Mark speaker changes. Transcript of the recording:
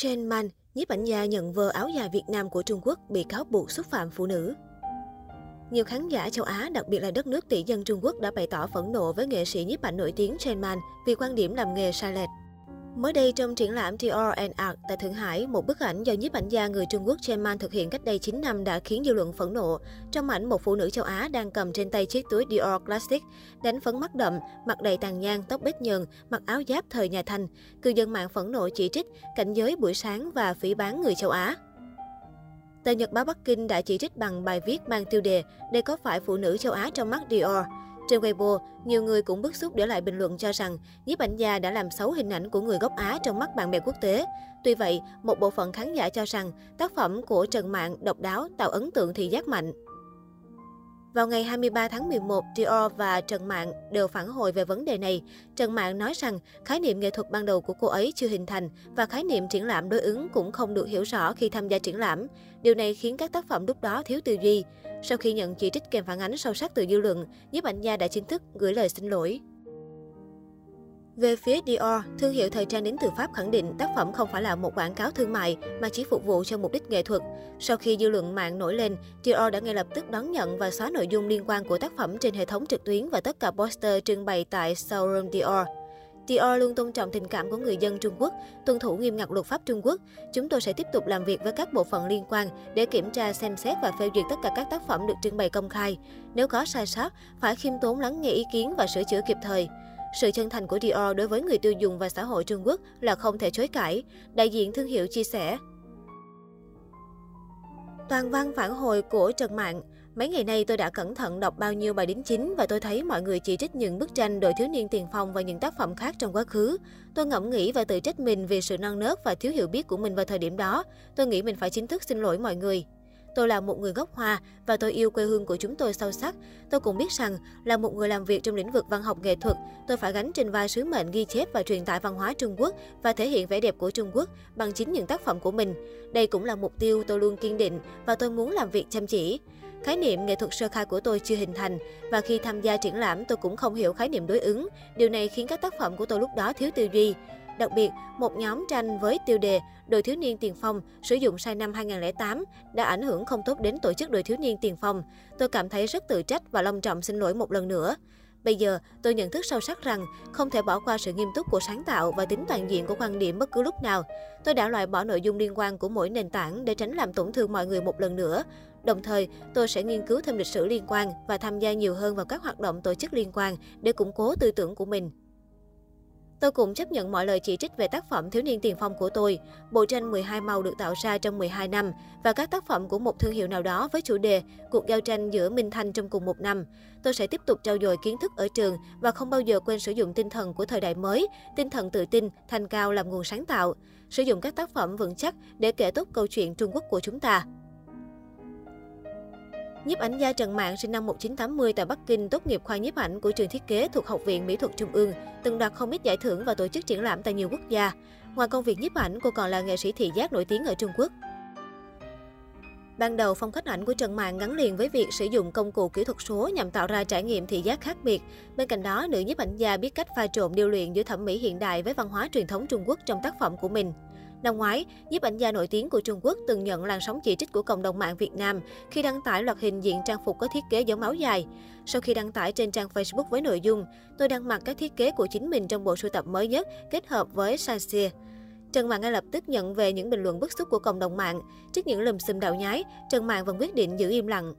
Speaker 1: Chen Man, nhiếp ảnh gia nhận vờ áo dài Việt Nam của Trung Quốc bị cáo buộc xúc phạm phụ nữ. Nhiều khán giả châu Á, đặc biệt là đất nước tỷ dân Trung Quốc đã bày tỏ phẫn nộ với nghệ sĩ nhiếp ảnh nổi tiếng Chen Man vì quan điểm làm nghề sai lệch. Mới đây trong triển lãm Dior and Art tại Thượng Hải, một bức ảnh do nhiếp ảnh gia người Trung Quốc Chen Man thực hiện cách đây 9 năm đã khiến dư luận phẫn nộ. Trong ảnh, một phụ nữ châu Á đang cầm trên tay chiếc túi Dior Classic, đánh phấn mắt đậm, mặt đầy tàn nhang, tóc bết nhờn, mặc áo giáp thời nhà Thanh. Cư dân mạng phẫn nộ chỉ trích, cảnh giới buổi sáng và phỉ bán người châu Á. Tờ Nhật báo Bắc Kinh đã chỉ trích bằng bài viết mang tiêu đề Đây có phải phụ nữ châu Á trong mắt Dior? Trên Weibo, nhiều người cũng bức xúc để lại bình luận cho rằng nhiếp ảnh gia đã làm xấu hình ảnh của người gốc Á trong mắt bạn bè quốc tế. Tuy vậy, một bộ phận khán giả cho rằng tác phẩm của Trần Mạn độc đáo tạo ấn tượng thị giác mạnh. Vào ngày 23 tháng 11, Dior và Trần Mạn đều phản hồi về vấn đề này. Trần Mạn nói rằng khái niệm nghệ thuật ban đầu của cô ấy chưa hình thành và khái niệm triển lãm đối ứng cũng không được hiểu rõ khi tham gia triển lãm. Điều này khiến các tác phẩm lúc đó thiếu tư duy. Sau khi nhận chỉ trích kèm phản ánh sâu sắc từ dư luận, nhiếp ảnh gia đã chính thức gửi lời xin lỗi. Về phía Dior, thương hiệu thời trang đến từ Pháp khẳng định tác phẩm không phải là một quảng cáo thương mại mà chỉ phục vụ cho mục đích nghệ thuật. Sau khi dư luận mạng nổi lên, Dior đã ngay lập tức đón nhận và xóa nội dung liên quan của tác phẩm trên hệ thống trực tuyến và tất cả poster trưng bày tại showroom Dior. Dior luôn tôn trọng tình cảm của người dân Trung Quốc, tuân thủ nghiêm ngặt luật pháp Trung Quốc. Chúng tôi sẽ tiếp tục làm việc với các bộ phận liên quan để kiểm tra, xem xét và phê duyệt tất cả các tác phẩm được trưng bày công khai. Nếu có sai sót, phải khiêm tốn lắng nghe ý kiến và sửa chữa kịp thời. Sự chân thành của Dior đối với người tiêu dùng và xã hội Trung Quốc là không thể chối cãi, đại diện thương hiệu chia sẻ. Toàn văn phản hồi của Trần Mạng Mấy ngày nay tôi đã cẩn thận đọc bao nhiêu bài đính chính và tôi thấy mọi người chỉ trích những bức tranh đội thiếu niên tiền phong và những tác phẩm khác trong quá khứ. Tôi ngẫm nghĩ và tự trách mình vì sự non nớt và thiếu hiểu biết của mình vào thời điểm đó. Tôi nghĩ mình phải chính thức xin lỗi mọi người. Tôi là một người gốc Hoa và tôi yêu quê hương của chúng tôi sâu sắc. Tôi cũng biết rằng là một người làm việc trong lĩnh vực văn học nghệ thuật, tôi phải gánh trên vai sứ mệnh ghi chép và truyền tải văn hóa Trung Quốc và thể hiện vẻ đẹp của Trung Quốc bằng chính những tác phẩm của mình. Đây cũng là mục tiêu tôi luôn kiên định và tôi muốn làm việc chăm chỉ. Khái niệm nghệ thuật sơ khai của tôi chưa hình thành và khi tham gia triển lãm tôi cũng không hiểu khái niệm đối ứng. Điều này khiến các tác phẩm của tôi lúc đó thiếu tư duy. Đặc biệt, một nhóm tranh với tiêu đề Đội thiếu niên tiền phong sử dụng sai năm 2008 đã ảnh hưởng không tốt đến tổ chức đội thiếu niên tiền phong. Tôi cảm thấy rất tự trách và long trọng xin lỗi một lần nữa. Bây giờ, tôi nhận thức sâu sắc rằng không thể bỏ qua sự nghiêm túc của sáng tạo và tính toàn diện của quan điểm bất cứ lúc nào. Tôi đã loại bỏ nội dung liên quan của mỗi nền tảng để tránh làm tổn thương mọi người một lần nữa. Đồng thời, tôi sẽ nghiên cứu thêm lịch sử liên quan và tham gia nhiều hơn vào các hoạt động tổ chức liên quan để củng cố tư tưởng của mình. Tôi cũng chấp nhận mọi lời chỉ trích về tác phẩm Thiếu niên tiền phong của tôi. Bộ tranh 12 màu được tạo ra trong 12 năm và các tác phẩm của một thương hiệu nào đó với chủ đề Cuộc giao tranh giữa Minh Thanh trong cùng một năm. Tôi sẽ tiếp tục trau dồi kiến thức ở trường và không bao giờ quên sử dụng tinh thần của thời đại mới, tinh thần tự tin, thành cao làm nguồn sáng tạo. Sử dụng các tác phẩm vững chắc để kể tốt câu chuyện Trung Quốc của chúng ta. Nhiếp ảnh gia Trần Mạn sinh năm 1980 tại Bắc Kinh, tốt nghiệp khoa nhiếp ảnh của trường thiết kế thuộc Học viện Mỹ thuật Trung ương, từng đoạt không ít giải thưởng và tổ chức triển lãm tại nhiều quốc gia. Ngoài công việc nhiếp ảnh, cô còn là nghệ sĩ thị giác nổi tiếng ở Trung Quốc. Ban đầu, phong cách ảnh của Trần Mạn gắn liền với việc sử dụng công cụ kỹ thuật số nhằm tạo ra trải nghiệm thị giác khác biệt. Bên cạnh đó, nữ nhiếp ảnh gia biết cách pha trộn điêu luyện giữa thẩm mỹ hiện đại với văn hóa truyền thống Trung Quốc trong tác phẩm của mình. Năm ngoái, nhiếp ảnh gia nổi tiếng của Trung Quốc từng nhận làn sóng chỉ trích của cộng đồng mạng Việt Nam khi đăng tải loạt hình diện trang phục có thiết kế giống máu dài. Sau khi đăng tải trên trang Facebook với nội dung, tôi đang mặc các thiết kế của chính mình trong bộ sưu tập mới nhất kết hợp với Sanxia. Trần Mạn ngay lập tức nhận về những bình luận bức xúc của cộng đồng mạng. Trước những lùm xùm đạo nhái, Trần Mạn vẫn quyết định giữ im lặng.